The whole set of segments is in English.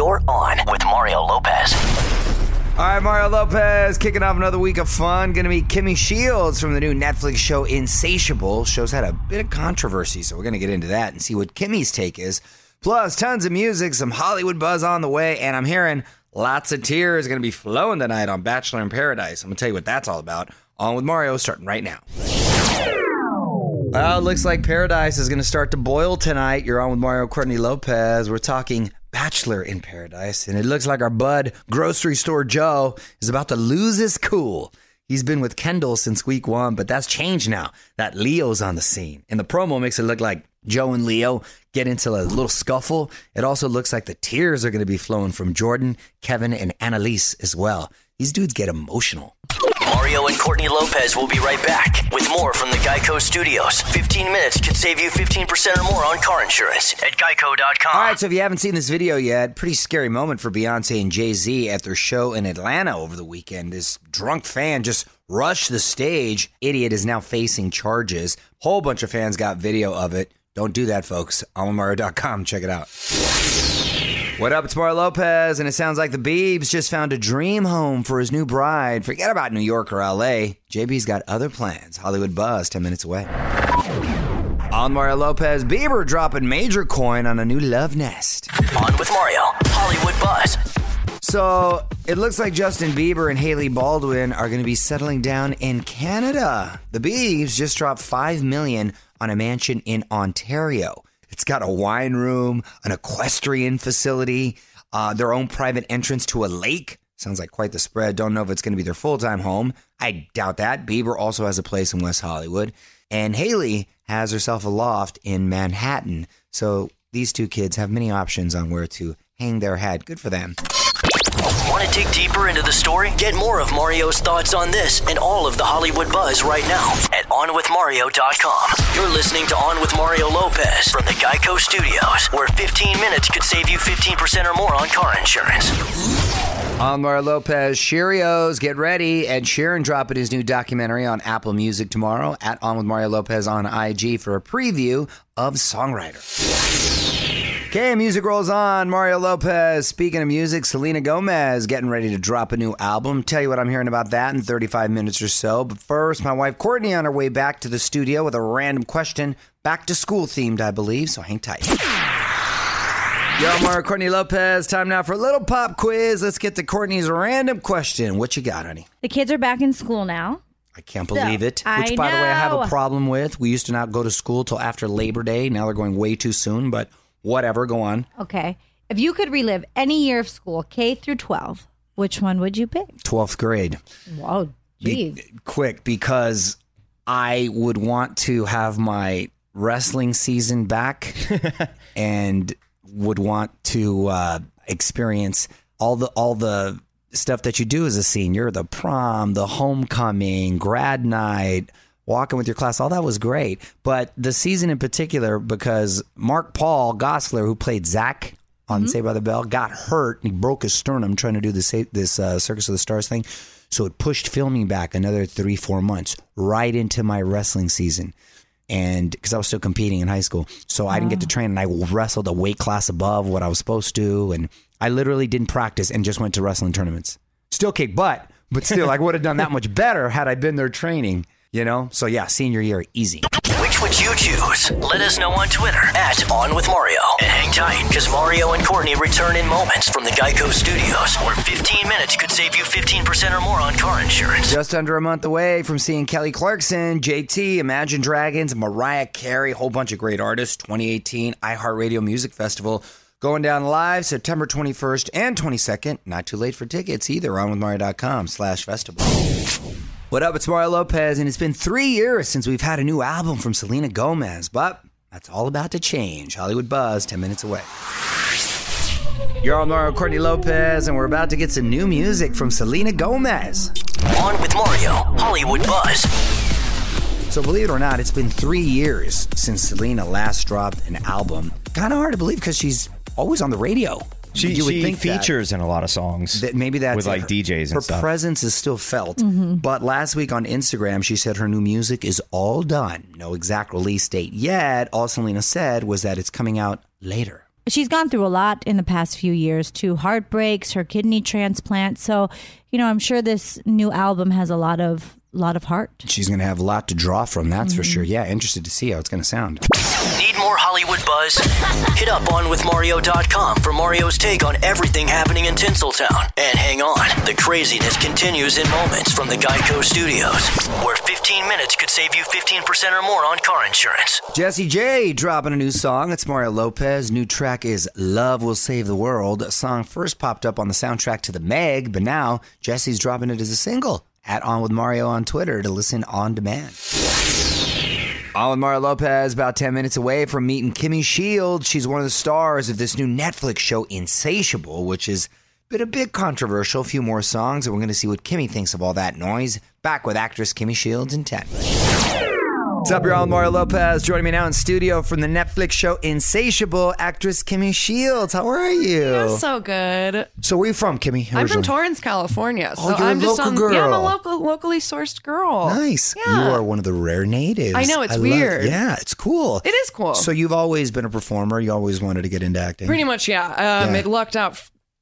You're on with Mario Lopez. All right, Mario Lopez kicking off another week of fun. Going to be Kimmy Shields from the new Netflix show Insatiable. Show's had a bit of controversy, so we're going to get into that and see what Kimmy's take is. Plus, tons of music, some Hollywood buzz on the way, and I'm hearing lots of tears going to be flowing tonight on Bachelor in Paradise. I'm going to tell you what that's all about. On with Mario, starting right now. Well, looks like Paradise is going to start to boil tonight. You're on with Mario Courtney Lopez. We're talking Bachelor in Paradise, and it looks like our bud, grocery store Joe, is about to lose his cool. He's been with Kendall since week one, but that's changed now that Leo's on the scene. And the promo makes it look like Joe and Leo get into a little scuffle. It also looks like the tears are going to be flowing from Jordan, Kevin, and Annaliese as well. These dudes get emotional. Mario and Courtney Lopez will be right back with more from the Geico Studios. 15 minutes could save you 15% or more on car insurance at geico.com. All right, so if you haven't seen this video yet, pretty scary moment for Beyonce and Jay Z at their show in Atlanta over the weekend. This drunk fan just rushed the stage. Idiot is now facing charges. Whole bunch of fans got video of it. Don't do that, folks. OnWithMario.com. Check it out. What up? It's Mario Lopez, and it sounds like the Beebs just found a dream home for his new bride. Forget about New York or LA. JB's got other plans. Hollywood Buzz, 10 minutes away. On Mario Lopez, Bieber dropping major coin on a new love nest. On with Mario, Hollywood Buzz. So it looks like Justin Bieber and Hailey Baldwin are going to be settling down in Canada. The Biebs just dropped five million on a mansion in Ontario. It's got a wine room, an equestrian facility, uh, their own private entrance to a lake. Sounds like quite the spread. Don't know if it's going to be their full time home. I doubt that. Bieber also has a place in West Hollywood. And Hailey has herself a loft in Manhattan. So these two kids have many options on where to hang their hat. Good for them. Want to dig deeper into the story? Get more of Mario's thoughts on this and all of the Hollywood buzz right now at OnWithMario.com. You're listening to On with Mario Lopez from the Geico Studios, where 15 minutes could save you 15% or more on car insurance. On Mario Lopez, Cheerios, get ready. Ed Sheeran dropping his new documentary on Apple Music tomorrow. At On with Mario Lopez on IG for a preview of Songwriter. Okay, music rolls on. Mario Lopez. Speaking of music, Selena Gomez getting ready to drop a new album. Tell you what I'm hearing about that in 35 minutes or so. But first, my wife Courtney on her way back to the studio with a random question, back to school themed, I believe. So hang tight. Yo, Mario Courtney Lopez. Time now for a little pop quiz. Let's get to Courtney's random question. What you got, honey? The kids are back in school now. I can't believe it. I Which, by the way, I have a problem with. We used to not go to school till after Labor Day. Now they're going way too soon, but whatever. Go on. Okay. If you could relive any year of school, K through 12, which one would you pick? 12th grade. Whoa, Be- quick, because I would want to have my wrestling season back and would want to uh, experience all the all the stuff that you do as a senior the prom the homecoming grad night walking with your class all that was great but the season in particular because Mark-Paul Gosselaar who played Zack on Saved by the Bell got hurt and he broke his sternum trying to do this this uh, Circus of the Stars thing. So it pushed filming back another three four months right into my wrestling season. And because I was still competing in high school, so I didn't get to train, and I wrestled a weight class above what I was supposed to, and I literally didn't practice and just went to wrestling tournaments. Still kick butt, but still, I would have done that much better had I been there training. You know, so yeah, senior year easy. Which would you choose? Let us know on Twitter at On With Mario. And hang tight, because Mario and Courtney return in moments from the Geico Studios, where 15 minutes could save you 15% or more on car insurance. Just under a month away from seeing Kelly Clarkson, JT, Imagine Dragons, Mariah Carey, a whole bunch of great artists. 2018 iHeartRadio Music Festival going down live September 21st and 22nd. Not too late for tickets either on withmario.com slash festival. What up? It's Mario Lopez, and it's been three years since we've had a new album from Selena Gomez, but that's all about to change. Hollywood Buzz, 10 minutes away. You're on Mario Courtney Lopez, and we're about to get some new music from Selena Gomez. On with Mario, Hollywood Buzz. So, believe it or not, it's been three years since Selena last dropped an album. Kind of hard to believe because she's always on the radio. She, You would she think that- features in a lot of songs. that maybe that's with like Her- DJs and her stuff. presence is still felt. Mm-hmm. But last week on Instagram, she said her new music is all done. No exact release date yet. All Selena said was that it's coming out later. she's gone through a lot in the past few years, two heartbreaks, her kidney transplant. So, you know, I'm sure this new album has a lot of lot of heart. She's going to have a lot to draw from, that's for sure. Yeah, interested to see how it's going to sound. Need more Hollywood buzz? Hit up onwithmario.com for Mario's take on everything happening in Tinseltown. And hang on, the craziness continues in moments from the Geico Studios, where 15 minutes could save you 15% or more on car insurance. Jessie J dropping a new song. It's Mario Lopez. New track is Love Will Save the World. A song first popped up on the soundtrack to The Meg, but now Jessie's dropping it as a single. At On With Mario on Twitter to listen on demand. On with Mario Lopez, about 10 minutes away from meeting Kimmy Shields. She's one of the stars of this new Netflix show, Insatiable, which has been a bit controversial. A few more songs, and we're going to see what Kimmy thinks of all that noise. Back with actress Kimmy Shields in 10. What's up, y'all? Mario Lopez. Joining me now in studio from the Netflix show Insatiable, actress Kimmy Shields. How are you? So good. So where are you from, Kimmy? I'm from? Torrance, California. So Oh, you're a I'm just local on, girl. Yeah, I'm a local, locally sourced girl. Nice. Yeah. You are one of the rare natives. I know, it's love- weird. yeah, it's cool. It is cool. So you've always been a performer. You always wanted to get into acting. Pretty much, yeah. Um, Yeah. It lucked out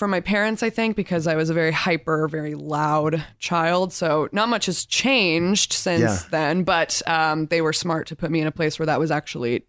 f- for my parents, I think, because I was a very hyper, very loud child. So not much has changed since Yeah. then, but um, they were smart to put me in a place where that was actually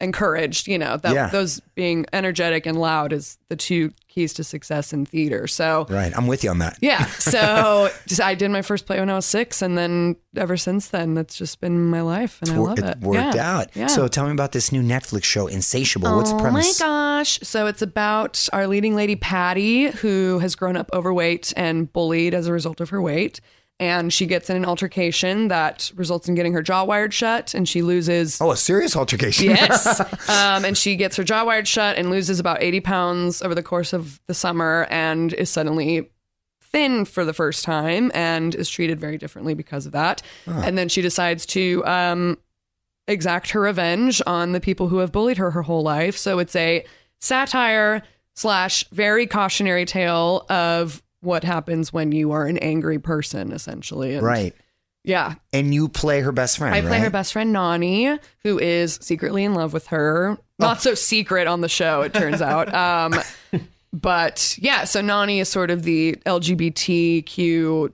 encouraged. You know, that Yeah. those being energetic and loud is the two keys to success in theater. So Right. I'm with you on that. Yeah. So just, I did my first play when I was six, and then ever since then, that's just been my life, and I Wor- love it. worked yeah. out. Yeah. So tell me about this new Netflix show, Insatiable. What's the premise? oh my gosh! So it's about our leading lady Patty, who has grown up overweight and bullied as a result of her weight. And she gets in an altercation that results in getting her jaw wired shut, and she loses Oh, a serious altercation. Yes. um, and she gets her jaw wired shut and loses about 80 pounds over the course of the summer and is suddenly thin for the first time and is treated very differently because of that. And then she decides to um, exact her revenge on the people who have bullied her her whole life. So it's a satire slash very cautionary tale of what happens when you are an angry person, essentially. And right. Yeah. And you play her best friend. I play right? her best friend Nonnie, who is secretly in love with her. Not so secret on the show, it turns out. Um, but yeah, so Nonnie is sort of the LGBTQ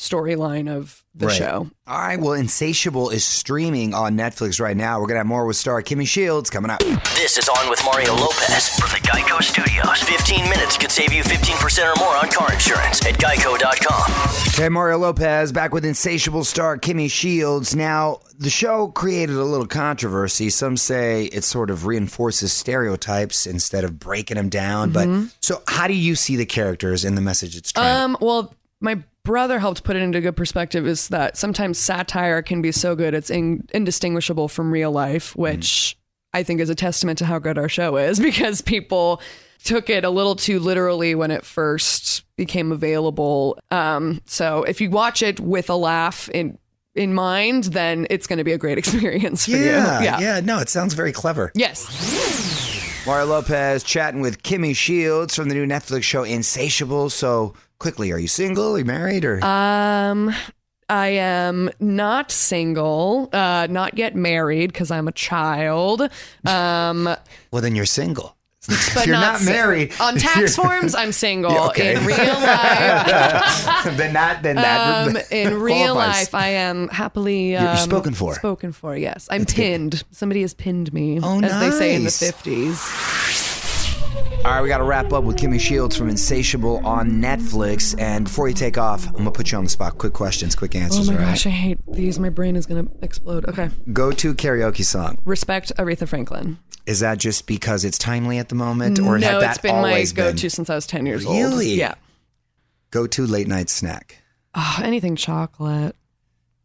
storyline of the Right. show. All right. Well, Insatiable is streaming on Netflix right now. We're gonna have more with star Kimmy Shields coming up. This is On with Mario Lopez from the Geico Studios. 15 minutes could save you 15% or more on car insurance at geico.com. Hey, Mario Lopez back with Insatiable star Kimmy Shields. Now, the show created a little controversy. Some say it sort of reinforces stereotypes instead of breaking them down. But so, how do you see the characters and the message it's trying? Um, well, my brother helped put it into good perspective is that sometimes satire can be so good it's in, indistinguishable from real life, which I think is a testament to how good our show is because people took it a little too literally when it first became available. Um, so if you watch it with a laugh in in mind, then it's going to be a great experience for yeah, you. yeah, No, it sounds very clever. Yes. Mario Lopez chatting with Kimmy Shields from the new Netflix show Insatiable. So, quickly, are you single? Are you married? Or Um, I am not single, uh, not yet married because I'm a child. Um, well, then you're single. but you're not, not married. On tax forms, I'm single. Yeah, okay. In real life, then that. Then that. um, in real life, I am happily You're um, spoken for. Spoken for, yes. I'm pinned. Somebody has pinned me, Oh, as they say in the nice. 50s. All right, we got to wrap up with Kimmy Shields from Insatiable on Netflix. And before you take off, I'm gonna put you on the spot. Quick questions, quick answers. Oh my right? gosh, I hate these. My brain is going to explode. Okay. Go to karaoke song. Respect Aretha Franklin. Is that just because it's timely at the moment, or no, had that it's been my always go to been? since I was 10 years old. Really? Yeah. Go to late night snack. Oh, anything chocolate.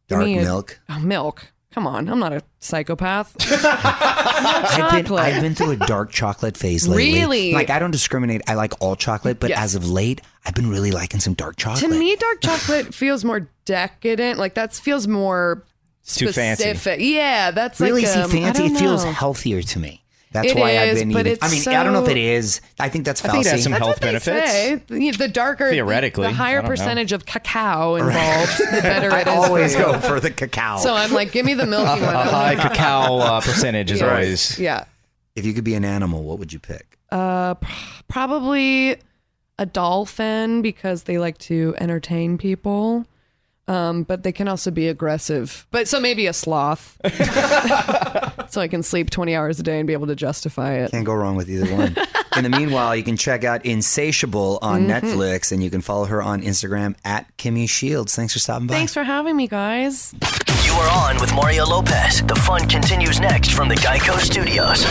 Dark me milk. Oh, milk. Come on, I'm not a psychopath. I've been. I've been through a dark chocolate phase lately. Really? Like I don't discriminate. I like all chocolate, but Yes. as of late, I've been really liking some dark chocolate. to me, dark chocolate feels more decadent. Like that feels more too fancy. specific. Yeah, that's really like see um, I fancy. don't It feels know. healthier to me. That's It why I've been but eating. I it's mean, I don't know if it is. I think that's I think it has some That's health what they benefits. say. The, the darker, Theoretically, the higher I don't know. percentage of cacao involved, the better I it is. always for you. go for the cacao. So I'm like, give me the milky one. A high cacao uh, percentage is Yeah. always. Yeah. if you could be an animal, what would you pick? Uh, p- probably a dolphin because they like to entertain people. Um, but they can also be aggressive. But so maybe a sloth. so I can sleep 20 hours a day and be able to justify it. Can't go wrong with either one. In the meanwhile, you can check out Insatiable on Mm-hmm. Netflix and you can follow her on Instagram at Kimmy Shields. Thanks for stopping by. Thanks for having me, guys. You are on with Mario Lopez. The fun continues next from the Geico Studios.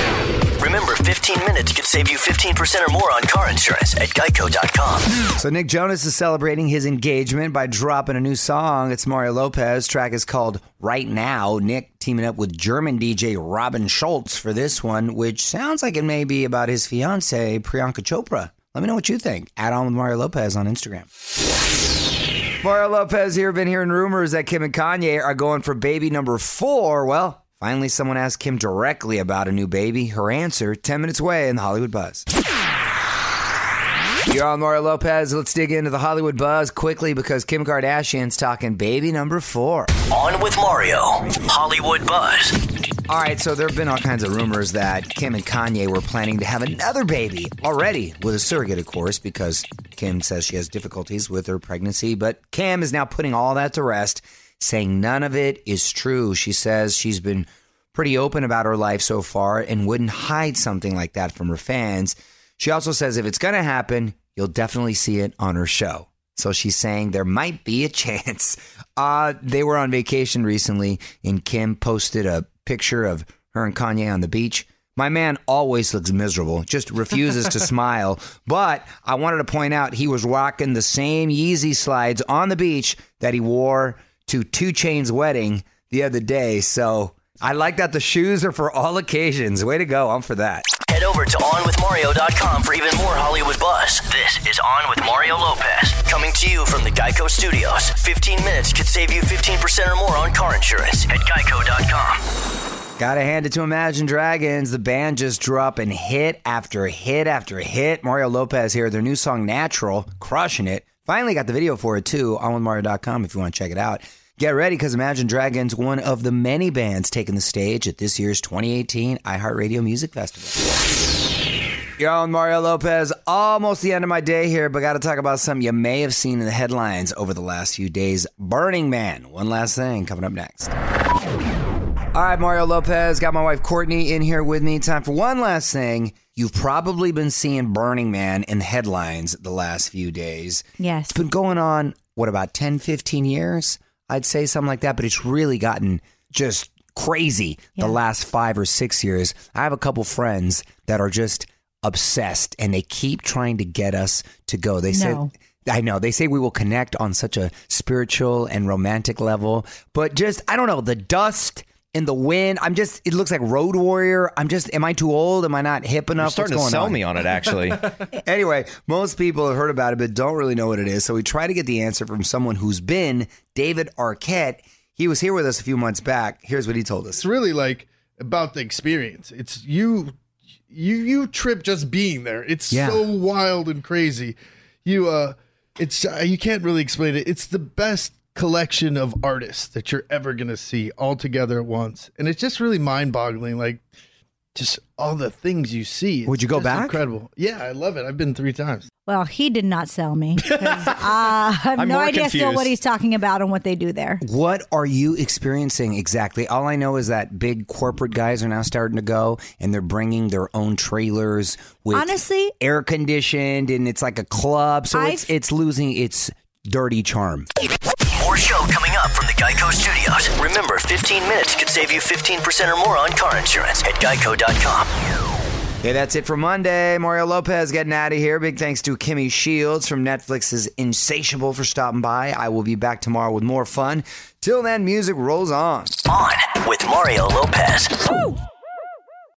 Remember, 15 minutes could save you 15% or more on car insurance at geico.com. So Nick Jonas is celebrating his engagement by dropping a new song. It's Mario Lopez. Track is called Right Now. Nick teaming up with German DJ Robin Schulz for this one, which sounds like it may be about his fiance Priyanka Chopra. Let me know what you think. Add on with Mario Lopez on Instagram. Mario Lopez here. Been hearing rumors that Kim and Kanye are going for baby number four. Well, finally, someone asked Kim directly about a new baby. Her answer 10 minutes away in the Hollywood Buzz. You're on Mario Lopez. Let's dig into the Hollywood buzz quickly because Kim Kardashian's talking baby number four. On with Mario. Hollywood Buzz. All right, so there have been all kinds of rumors that Kim and Kanye were planning to have another baby already with a surrogate, of course, because Kim says she has difficulties with her pregnancy. But Kim is now putting all that to rest, saying none of it is true. She says she's been pretty open about her life so far and wouldn't hide something like that from her fans. She also says if it's going to happen, you'll definitely see it on her show. So she's saying there might be a chance. Uh, they were on vacation recently, and Kim posted a picture of her and Kanye on the beach. My man always looks miserable, just refuses to smile. But I wanted to point out he was rocking the same Yeezy slides on the beach that he wore to 2 Chainz' wedding the other day. So I like that the shoes are for all occasions. Way to go. I'm for that. Head over to OnWithMario.com for even more Hollywood buzz. This is On with Mario Lopez, coming to you from the Geico Studios. 15 minutes could save you 15% or more on car insurance at Geico.com. Gotta hand it to Imagine Dragons. The band just dropping hit after hit after hit. Mario Lopez here, their new song Natural, crushing it. Finally got the video for it too, on with Mario.com if you want to check it out. Get ready because Imagine Dragons, one of the many bands taking the stage at this year's 2018 iHeartRadio Music Festival. You're on Mario Lopez. Almost the end of my day here, but got to talk about something you may have seen in the headlines over the last few days. Burning Man. One last thing coming up next. All right, Mario Lopez. Got my wife Courtney in here with me. Time for one last thing. You've probably been seeing Burning Man in the headlines the last few days. Yes. It's been going on, what, about 10, 15 years? I'd say something like that, but it's really gotten just crazy Yeah. the last five or six years. I have a couple friends that are just obsessed and they keep trying to get us to go. They No. said, I know. They say we will connect on such a spiritual and romantic level, but just, I don't know, the dust and the wind. I'm just, it looks like Road Warrior. I'm just, am I too old? Am I not hip enough? You're starting What's to sell on? me on it, actually. anyway, most people have heard about it, but don't really know what it is. So we try to get the answer from someone who's been David Arquette. He was here with us a few months back. Here's what he told us. it's really like about the experience. It's you, you, you trip just being there. It's Yeah. so wild and crazy. You, uh, it's uh, you can't really explain it. It's the best collection of artists that you're ever gonna see all together at once, and it's just really mind-boggling. Like, just all the things you see. It's Would you go just back? Incredible. Yeah, I love it. I've been three times. Well, he did not sell me. 'cause, uh, I have I'm no more idea still confused. what he's talking about and what they do there. What are you experiencing exactly? All I know is that big corporate guys are now starting to go and they're bringing their own trailers with Honestly- air conditioned and it's like a club. So it's I've- it's losing its dirty charm. More show coming up from the Geico Studios. Remember, 15 minutes could save you 15% or more on car insurance at Geico.com. Hey, that's it for Monday. Mario Lopez getting out of here. Big thanks to Kimmy Shields from Netflix's Insatiable for stopping by. I will be back tomorrow with more fun. Till then, music rolls on. On with Mario Lopez.